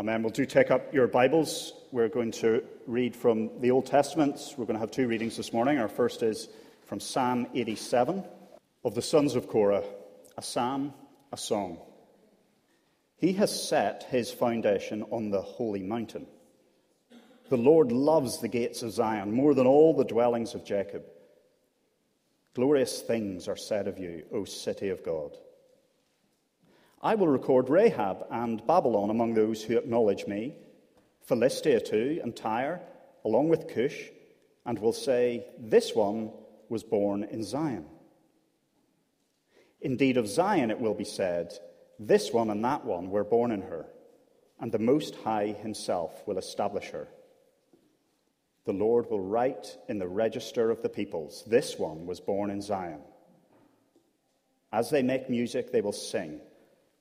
Amen. We'll do take up your Bibles. We're going to read from the Old Testament. We're going to have two readings this morning. Our first is from Psalm 87 of the sons of Korah, a psalm, a song. He has set his foundation on the holy mountain. The Lord loves the gates of Zion more than all the dwellings of Jacob. Glorious things are said of you, O city of God. I will record Rahab and Babylon among those who acknowledge me, Philistia too, and Tyre, along with Cush, and will say, This one was born in Zion. Indeed, of Zion it will be said, This one and that one were born in her, and the Most High himself will establish her. The Lord will write in the register of the peoples, This one was born in Zion. As they make music, they will sing.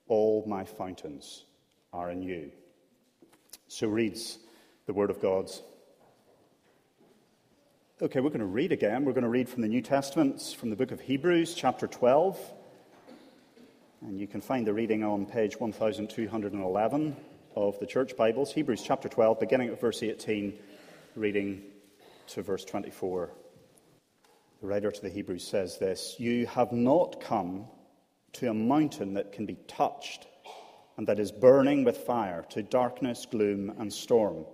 All my fountains are in you. So reads the Word of God. Okay, we're going to read again. We're going to read from the New Testament, from the book of Hebrews, chapter 12. And you can find the reading on page 1211 of the Church Bibles. Hebrews chapter 12, beginning at verse 18, reading to verse 24. The writer to the Hebrews says this You have not come to a mountain that can be touched and that is burning with fire, to darkness, gloom, and storm,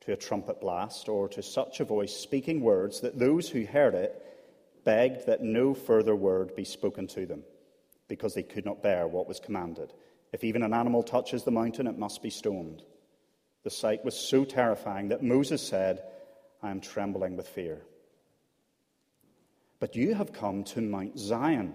to a trumpet blast, or to such a voice speaking words that those who heard it begged that no further word be spoken to them, because they could not bear what was commanded. If even an animal touches the mountain, it must be stoned. The sight was so terrifying that Moses said, I am trembling with fear. But you have come to Mount Zion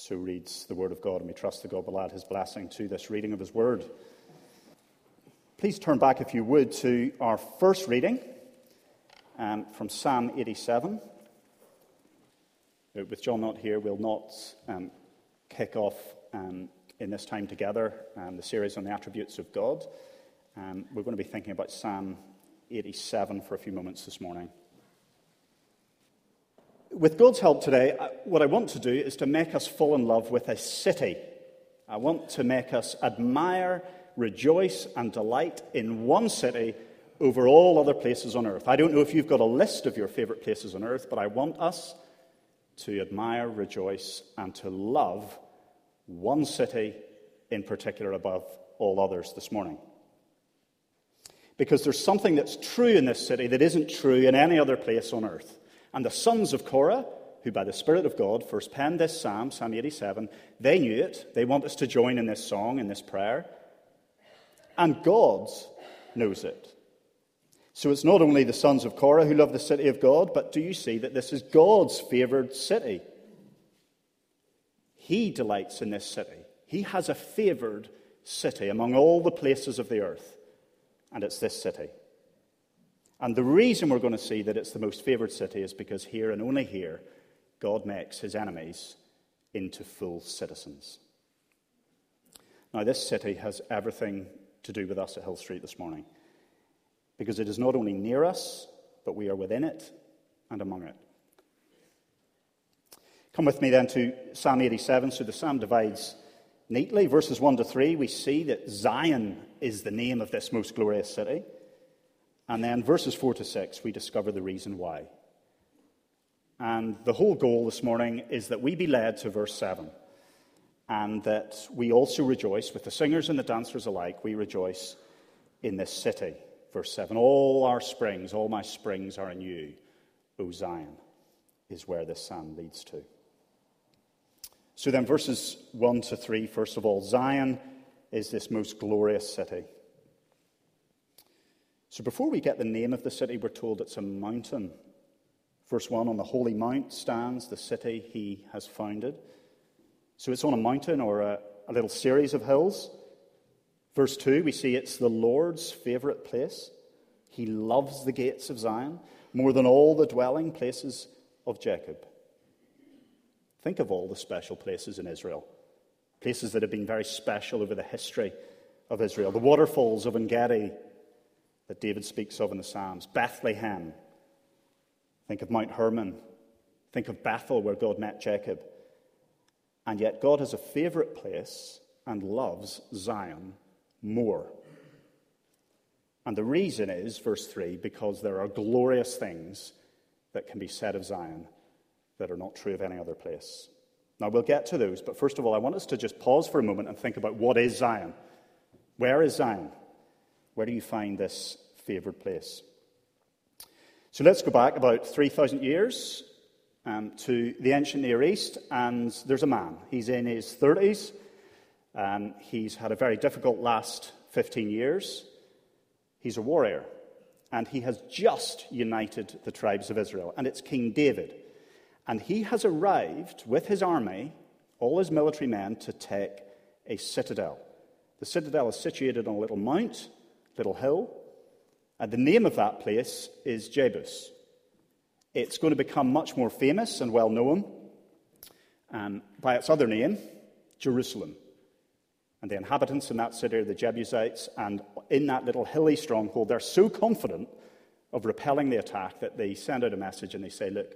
So reads the Word of God, and we trust that God will add His blessing to this reading of His Word. Please turn back, if you would, to our first reading um, from Psalm 87. Uh, with John not here, we'll not um, kick off um, in this time together um, the series on the attributes of God. Um, we're going to be thinking about Psalm 87 for a few moments this morning with God's help today, what I want to do is to make us fall in love with a city. I want to make us admire, rejoice, and delight in one city over all other places on earth. I don't know if you've got a list of your favorite places on earth, but I want us to admire, rejoice, and to love one city in particular above all others this morning. Because there's something that's true in this city that isn't true in any other place on earth. And the sons of Korah, who by the Spirit of God first penned this psalm, Psalm 87, they knew it. They want us to join in this song, in this prayer. And God knows it. So it's not only the sons of Korah who love the city of God, but do you see that this is God's favored city? He delights in this city. He has a favored city among all the places of the earth, and it's this city. And the reason we're going to see that it's the most favored city is because here and only here, God makes his enemies into full citizens. Now, this city has everything to do with us at Hill Street this morning because it is not only near us, but we are within it and among it. Come with me then to Psalm 87. So the psalm divides neatly. Verses 1 to 3, we see that Zion is the name of this most glorious city. And then verses 4 to 6, we discover the reason why. And the whole goal this morning is that we be led to verse 7 and that we also rejoice with the singers and the dancers alike. We rejoice in this city. Verse 7 All our springs, all my springs are in you, O Zion, is where this psalm leads to. So then, verses 1 to 3, first of all, Zion is this most glorious city. So before we get the name of the city, we're told it's a mountain. Verse 1 On the holy mount stands the city he has founded. So it's on a mountain or a, a little series of hills. Verse 2, we see it's the Lord's favorite place. He loves the gates of Zion more than all the dwelling places of Jacob. Think of all the special places in Israel, places that have been very special over the history of Israel. The waterfalls of Engedi that David speaks of in the Psalms, Bethlehem. Think of Mount Hermon. Think of Bethel, where God met Jacob. And yet, God has a favorite place and loves Zion more. And the reason is, verse 3, because there are glorious things that can be said of Zion that are not true of any other place. Now, we'll get to those, but first of all, I want us to just pause for a moment and think about what is Zion. Where is Zion? Where do you find this favored place? So let's go back about 3,000 years um, to the ancient Near East, and there's a man. He's in his 30s. Um, he's had a very difficult last 15 years. He's a warrior, and he has just united the tribes of Israel, and it's King David. And he has arrived with his army, all his military men, to take a citadel. The citadel is situated on a little mount, little hill, and the name of that place is Jebus. It's going to become much more famous and well known um, by its other name, Jerusalem. And the inhabitants in that city are the Jebusites, and in that little hilly stronghold, they're so confident of repelling the attack that they send out a message and they say, Look,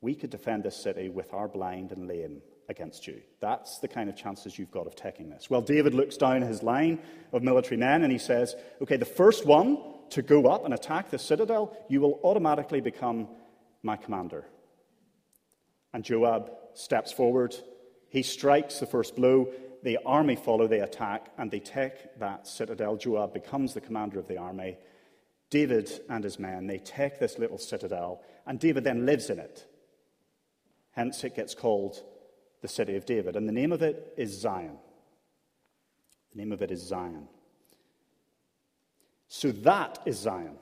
we could defend this city with our blind and lame against you. That's the kind of chances you've got of taking this. Well, David looks down his line of military men and he says, Okay, the first one to go up and attack the citadel, you will automatically become my commander. And Joab steps forward. He strikes the first blow. The army follow they attack and they take that citadel. Joab becomes the commander of the army. David and his men, they take this little citadel, and David then lives in it. Hence, it gets called the city of David. And the name of it is Zion. The name of it is Zion. So that is Zion,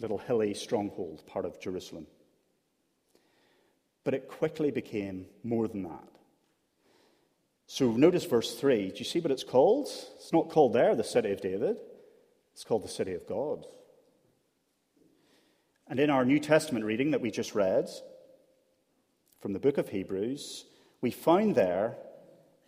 little hilly stronghold, part of Jerusalem. But it quickly became more than that. So notice verse 3. Do you see what it's called? It's not called there the city of David, it's called the city of God. And in our New Testament reading that we just read, from the book of Hebrews, we find there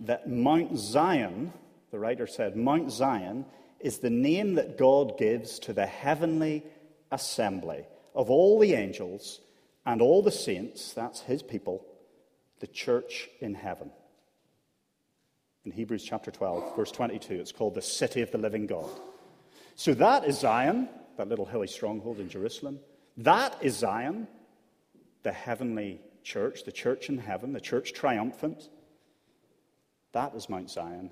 that Mount Zion, the writer said, Mount Zion is the name that God gives to the heavenly assembly of all the angels and all the saints, that's his people, the church in heaven. In Hebrews chapter 12, verse 22, it's called the city of the living God. So that is Zion, that little hilly stronghold in Jerusalem. That is Zion, the heavenly church, the church in heaven, the church triumphant. That is Mount Zion.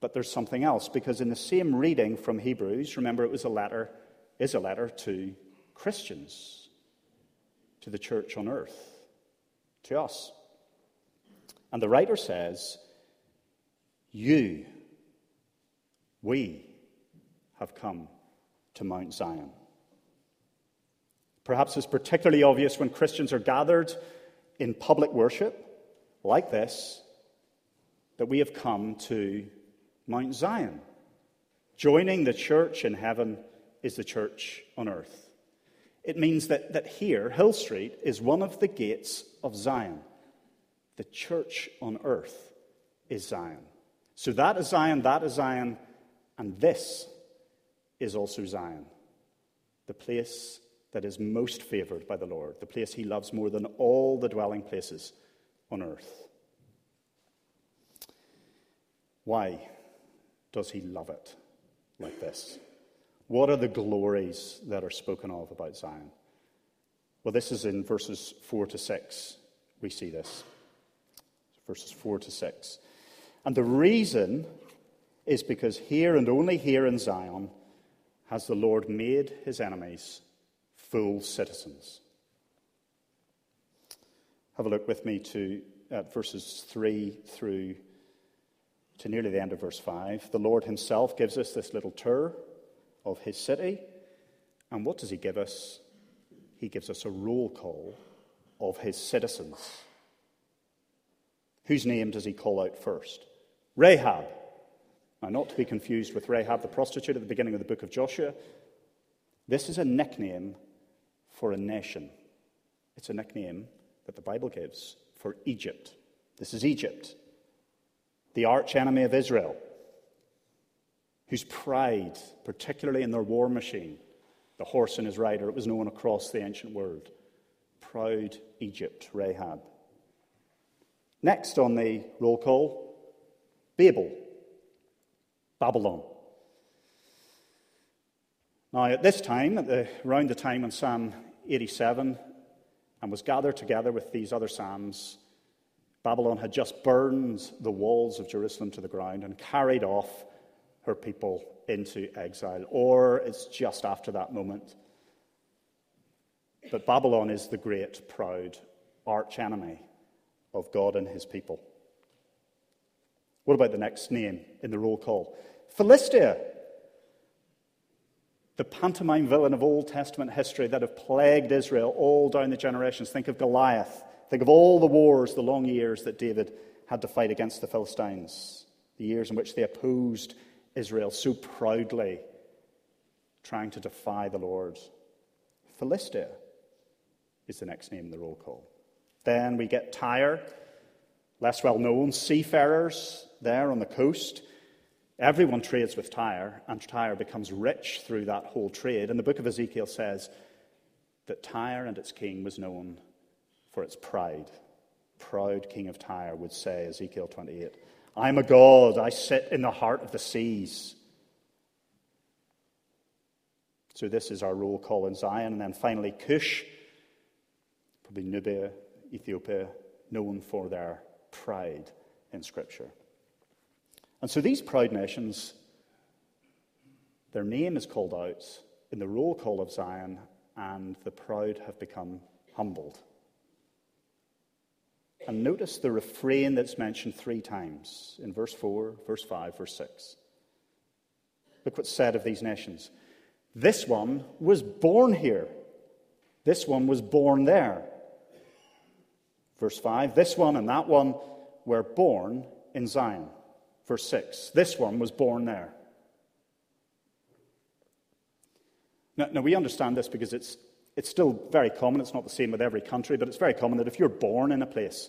But there's something else, because in the same reading from Hebrews, remember it was a letter, is a letter to Christians, to the church on earth, to us. And the writer says, You, we have come to Mount Zion. Perhaps it's particularly obvious when Christians are gathered in public worship like this that we have come to Mount Zion. Joining the church in heaven is the church on earth. It means that, that here, Hill Street, is one of the gates of Zion. The church on earth is Zion. So that is Zion, that is Zion, and this is also Zion, the place that is most favored by the Lord, the place he loves more than all the dwelling places on earth. Why does he love it like this? What are the glories that are spoken of about Zion? Well, this is in verses 4 to 6. We see this. Verses 4 to 6. And the reason is because here and only here in Zion has the Lord made his enemies full citizens. Have a look with me to verses 3 through to nearly the end of verse 5. The Lord Himself gives us this little tour of His city. And what does He give us? He gives us a roll call of His citizens. Whose name does He call out first? Rahab, Now, not to be confused with Rahab the prostitute at the beginning of the book of Joshua. This is a nickname for a nation. It's a nickname that the Bible gives for Egypt. This is Egypt, the arch enemy of Israel, whose pride, particularly in their war machine, the horse and his rider, it was known across the ancient world. Proud Egypt, Rahab. Next on the roll call, Babel, Babylon. Now, at this time, at the, around the time when Psalm 87 and was gathered together with these other Psalms, Babylon had just burned the walls of Jerusalem to the ground and carried off her people into exile. Or it's just after that moment. But Babylon is the great, proud arch enemy of God and his people. What about the next name in the roll call? Philistia. The pantomime villain of Old Testament history that have plagued Israel all down the generations. Think of Goliath. Think of all the wars, the long years that David had to fight against the Philistines, the years in which they opposed Israel so proudly, trying to defy the Lord. Philistia is the next name in the roll call. Then we get Tyre, less well known, seafarers there on the coast. Everyone trades with Tyre, and Tyre becomes rich through that whole trade. And the book of Ezekiel says that Tyre and its king was known for its pride. Proud king of Tyre would say, Ezekiel 28, I'm a god, I sit in the heart of the seas. So this is our roll call in Zion. And then finally, Cush, probably Nubia, Ethiopia, known for their pride in Scripture. And so these proud nations, their name is called out in the roll call of Zion, and the proud have become humbled. And notice the refrain that's mentioned three times in verse 4, verse 5, verse 6. Look what's said of these nations. This one was born here. This one was born there. Verse 5 This one and that one were born in Zion. Verse 6 This one was born there. Now, now, we understand this because it's, it's still very common. It's not the same with every country, but it's very common that if you're born in a place,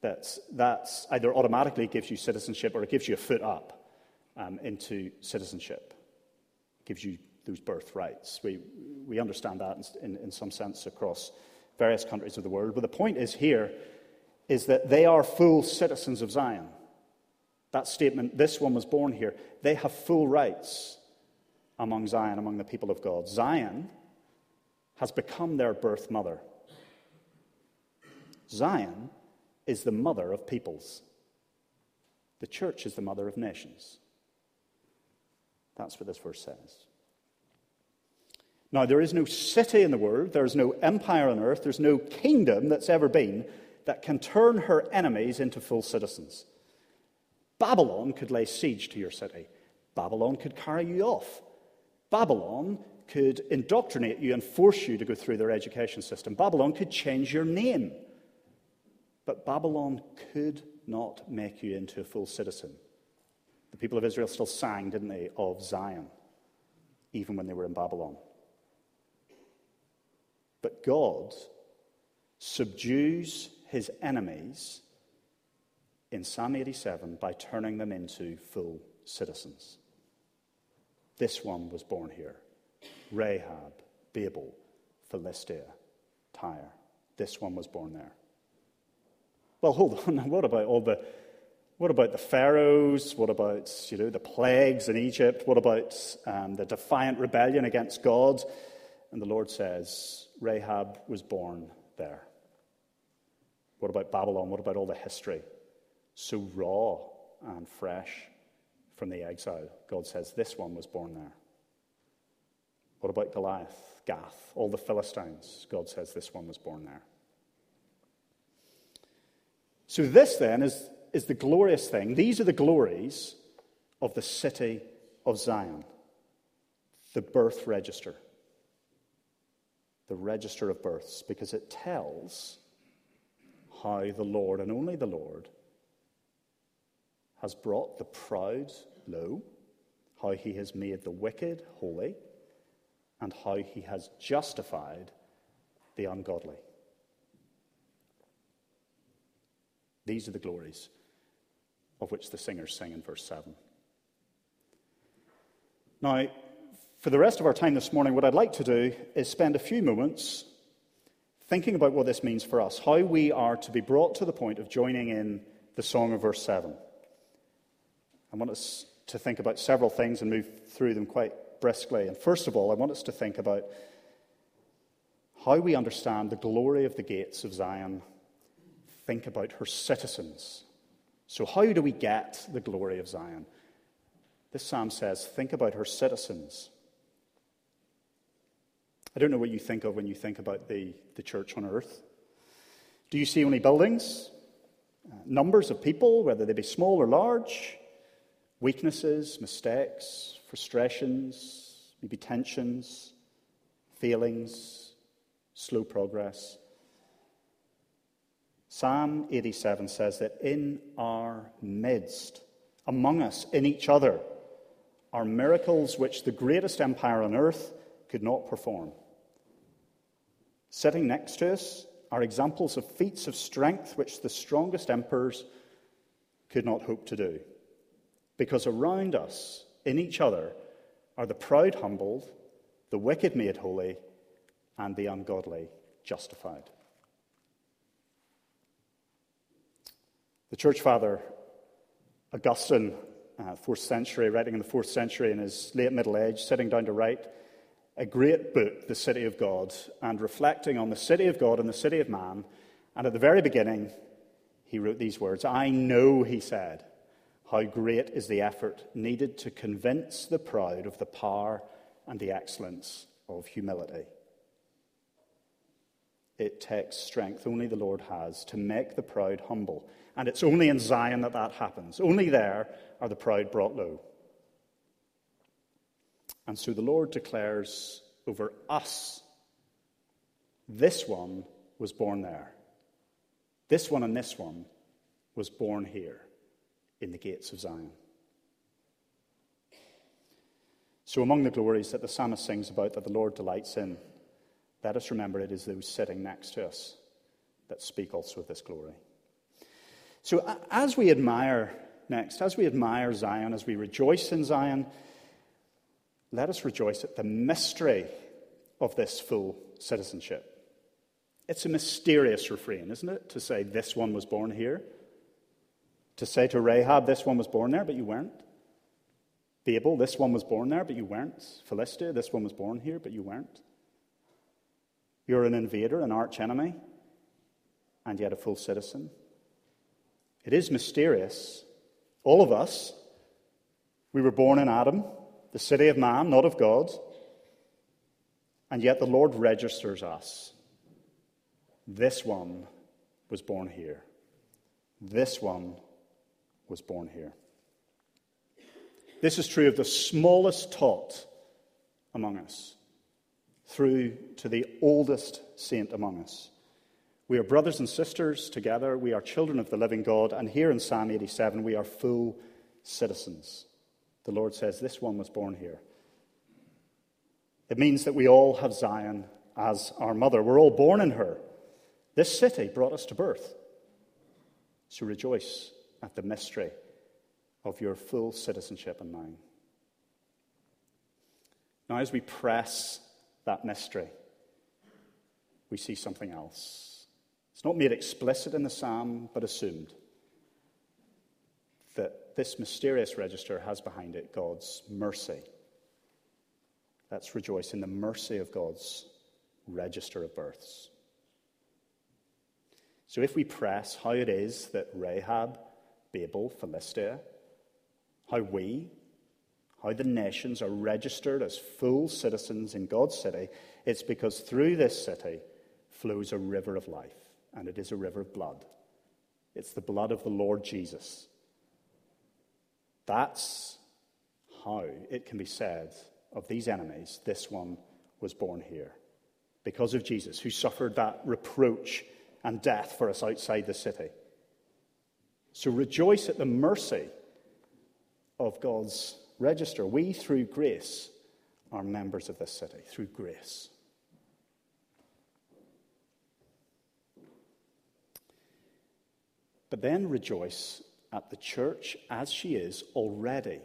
that's, that's either automatically gives you citizenship or it gives you a foot up um, into citizenship. It gives you those birth rights. We, we understand that in, in, in some sense across various countries of the world. But the point is here is that they are full citizens of Zion. That statement, this one was born here, they have full rights among Zion, among the people of God. Zion has become their birth mother. Zion is the mother of peoples. The church is the mother of nations. That's what this verse says. Now, there is no city in the world, there is no empire on earth, there's no kingdom that's ever been that can turn her enemies into full citizens. Babylon could lay siege to your city, Babylon could carry you off. Babylon could indoctrinate you and force you to go through their education system. Babylon could change your name. But Babylon could not make you into a full citizen. The people of Israel still sang, didn't they, of Zion, even when they were in Babylon. But God subdues his enemies in Psalm 87 by turning them into full citizens. This one was born here Rahab, Babel, Philistia, Tyre. This one was born there. Well, hold on. What about all the what about the pharaohs? What about you know the plagues in Egypt? What about um, the defiant rebellion against God? And the Lord says, Rahab was born there. What about Babylon? What about all the history? So raw and fresh from the exile. God says, This one was born there. What about Goliath, Gath, all the Philistines? God says, This one was born there. So, this then is, is the glorious thing. These are the glories of the city of Zion, the birth register the register of births because it tells how the Lord, and only the Lord, has brought the proud low, how he has made the wicked holy, and how he has justified the ungodly. These are the glories of which the singers sing in verse 7. Now, for the rest of our time this morning, what I'd like to do is spend a few moments thinking about what this means for us, how we are to be brought to the point of joining in the song of verse 7. I want us to think about several things and move through them quite briskly. And first of all, I want us to think about how we understand the glory of the gates of Zion, think about her citizens. So, how do we get the glory of Zion? This psalm says, think about her citizens. I don't know what you think of when you think about the, the church on earth. Do you see only buildings, uh, numbers of people, whether they be small or large, weaknesses, mistakes, frustrations, maybe tensions, feelings, slow progress? Psalm 87 says that in our midst, among us, in each other, are miracles which the greatest empire on earth could not perform. Sitting next to us are examples of feats of strength which the strongest emperors could not hope to do. Because around us, in each other, are the proud humbled, the wicked made holy, and the ungodly justified. The church father Augustine, uh, fourth century, writing in the fourth century in his late middle age, sitting down to write, a great book, The City of God, and reflecting on the city of God and the city of man. And at the very beginning, he wrote these words I know, he said, how great is the effort needed to convince the proud of the power and the excellence of humility. It takes strength only the Lord has to make the proud humble. And it's only in Zion that that happens. Only there are the proud brought low. And so the Lord declares over us this one was born there. This one and this one was born here in the gates of Zion. So, among the glories that the psalmist sings about that the Lord delights in, let us remember it is those sitting next to us that speak also of this glory. So, as we admire next, as we admire Zion, as we rejoice in Zion, let us rejoice at the mystery of this full citizenship. It's a mysterious refrain, isn't it? To say, this one was born here. To say to Rahab, this one was born there, but you weren't. Babel, this one was born there, but you weren't. Philistia, this one was born here, but you weren't. You're an invader, an arch enemy, and yet a full citizen. It is mysterious. All of us, we were born in Adam the city of man, not of God. And yet the Lord registers us. This one was born here. This one was born here. This is true of the smallest tot among us, through to the oldest saint among us. We are brothers and sisters together. We are children of the living God. And here in Psalm 87, we are full citizens. The Lord says, This one was born here. It means that we all have Zion as our mother. We're all born in her. This city brought us to birth. So rejoice at the mystery of your full citizenship and mine. Now, as we press that mystery, we see something else. It's not made explicit in the psalm, but assumed that this mysterious register has behind it God's mercy. Let's rejoice in the mercy of God's register of births. So, if we press how it is that Rahab, Babel, Philistia, how we, how the nations are registered as full citizens in God's city, it's because through this city flows a river of life, and it is a river of blood. It's the blood of the Lord Jesus that's how it can be said of these enemies this one was born here. Because of Jesus, who suffered that reproach and death for us outside the city. So rejoice at the mercy of God's register. We, through grace, are members of this city, through grace. But then rejoice at the church as she is already.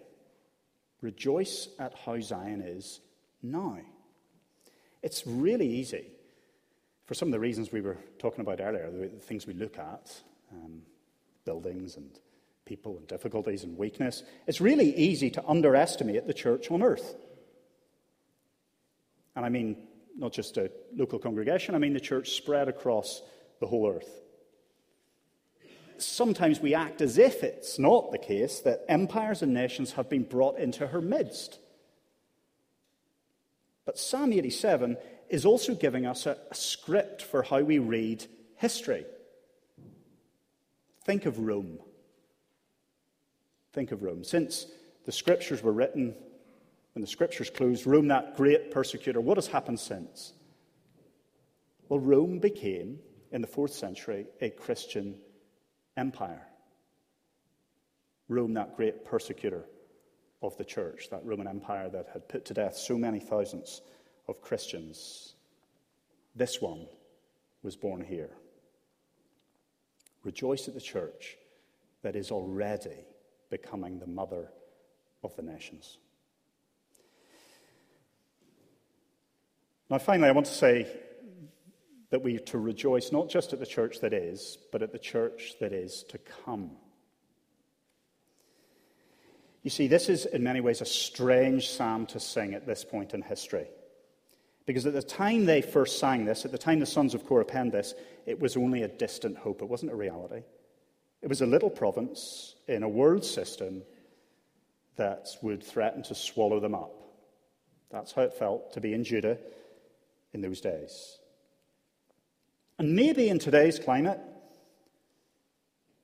Rejoice at how Zion is now. It's really easy, for some of the reasons we were talking about earlier, the things we look at, um, buildings and people and difficulties and weakness, it's really easy to underestimate the church on earth. And I mean not just a local congregation, I mean the church spread across the whole earth sometimes we act as if it's not the case that empires and nations have been brought into her midst. But Psalm 87 is also giving us a, a script for how we read history. Think of Rome. Think of Rome. Since the scriptures were written, when the scriptures closed, Rome, that great persecutor, what has happened since? Well, Rome became, in the fourth century, a Christian Empire. Rome, that great persecutor of the church, that Roman Empire that had put to death so many thousands of Christians. This one was born here. Rejoice at the church that is already becoming the mother of the nations. Now, finally, I want to say that we are to rejoice not just at the church that is, but at the church that is to come. You see, this is in many ways a strange psalm to sing at this point in history. Because at the time they first sang this, at the time the sons of Korah penned this, it was only a distant hope. It wasn't a reality. It was a little province in a world system that would threaten to swallow them up. That's how it felt to be in Judah in those days. And maybe in today's climate,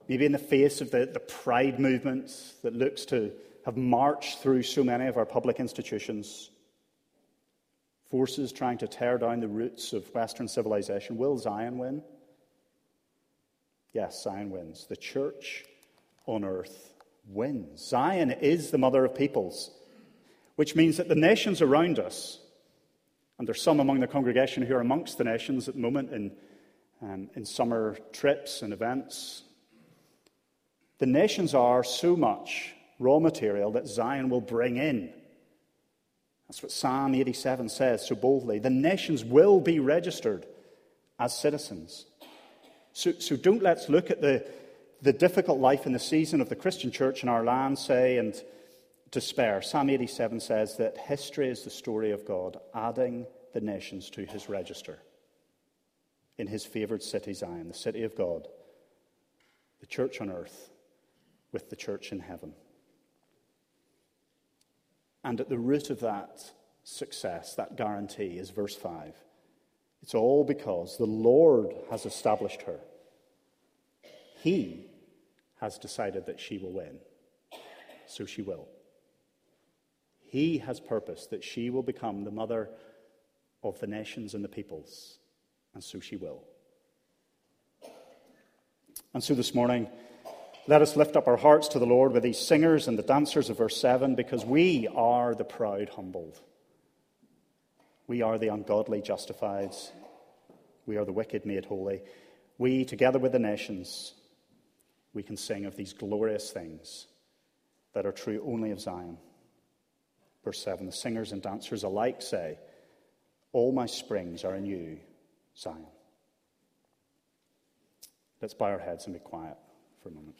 maybe in the face of the, the pride movement that looks to have marched through so many of our public institutions, forces trying to tear down the roots of Western civilization, will Zion win? Yes, Zion wins. The church on earth wins. Zion is the mother of peoples, which means that the nations around us, and there's some among the congregation who are amongst the nations at the moment in um, in summer trips and events. The nations are so much raw material that Zion will bring in. That's what Psalm 87 says so boldly. The nations will be registered as citizens. So, so don't let's look at the, the difficult life in the season of the Christian church in our land, say, and despair. Psalm 87 says that history is the story of God adding the nations to his register in his favored city, Zion, the city of God, the church on earth with the church in heaven. And at the root of that success, that guarantee, is verse 5. It's all because the Lord has established her. He has decided that she will win. So she will. He has purposed that she will become the mother of the nations and the peoples and so she will. And so this morning, let us lift up our hearts to the Lord with these singers and the dancers of verse 7 because we are the proud humbled. We are the ungodly justified. We are the wicked made holy. We, together with the nations, we can sing of these glorious things that are true only of Zion. Verse 7 The singers and dancers alike say, All my springs are in you. Zion. Let's bow our heads and be quiet for a moment.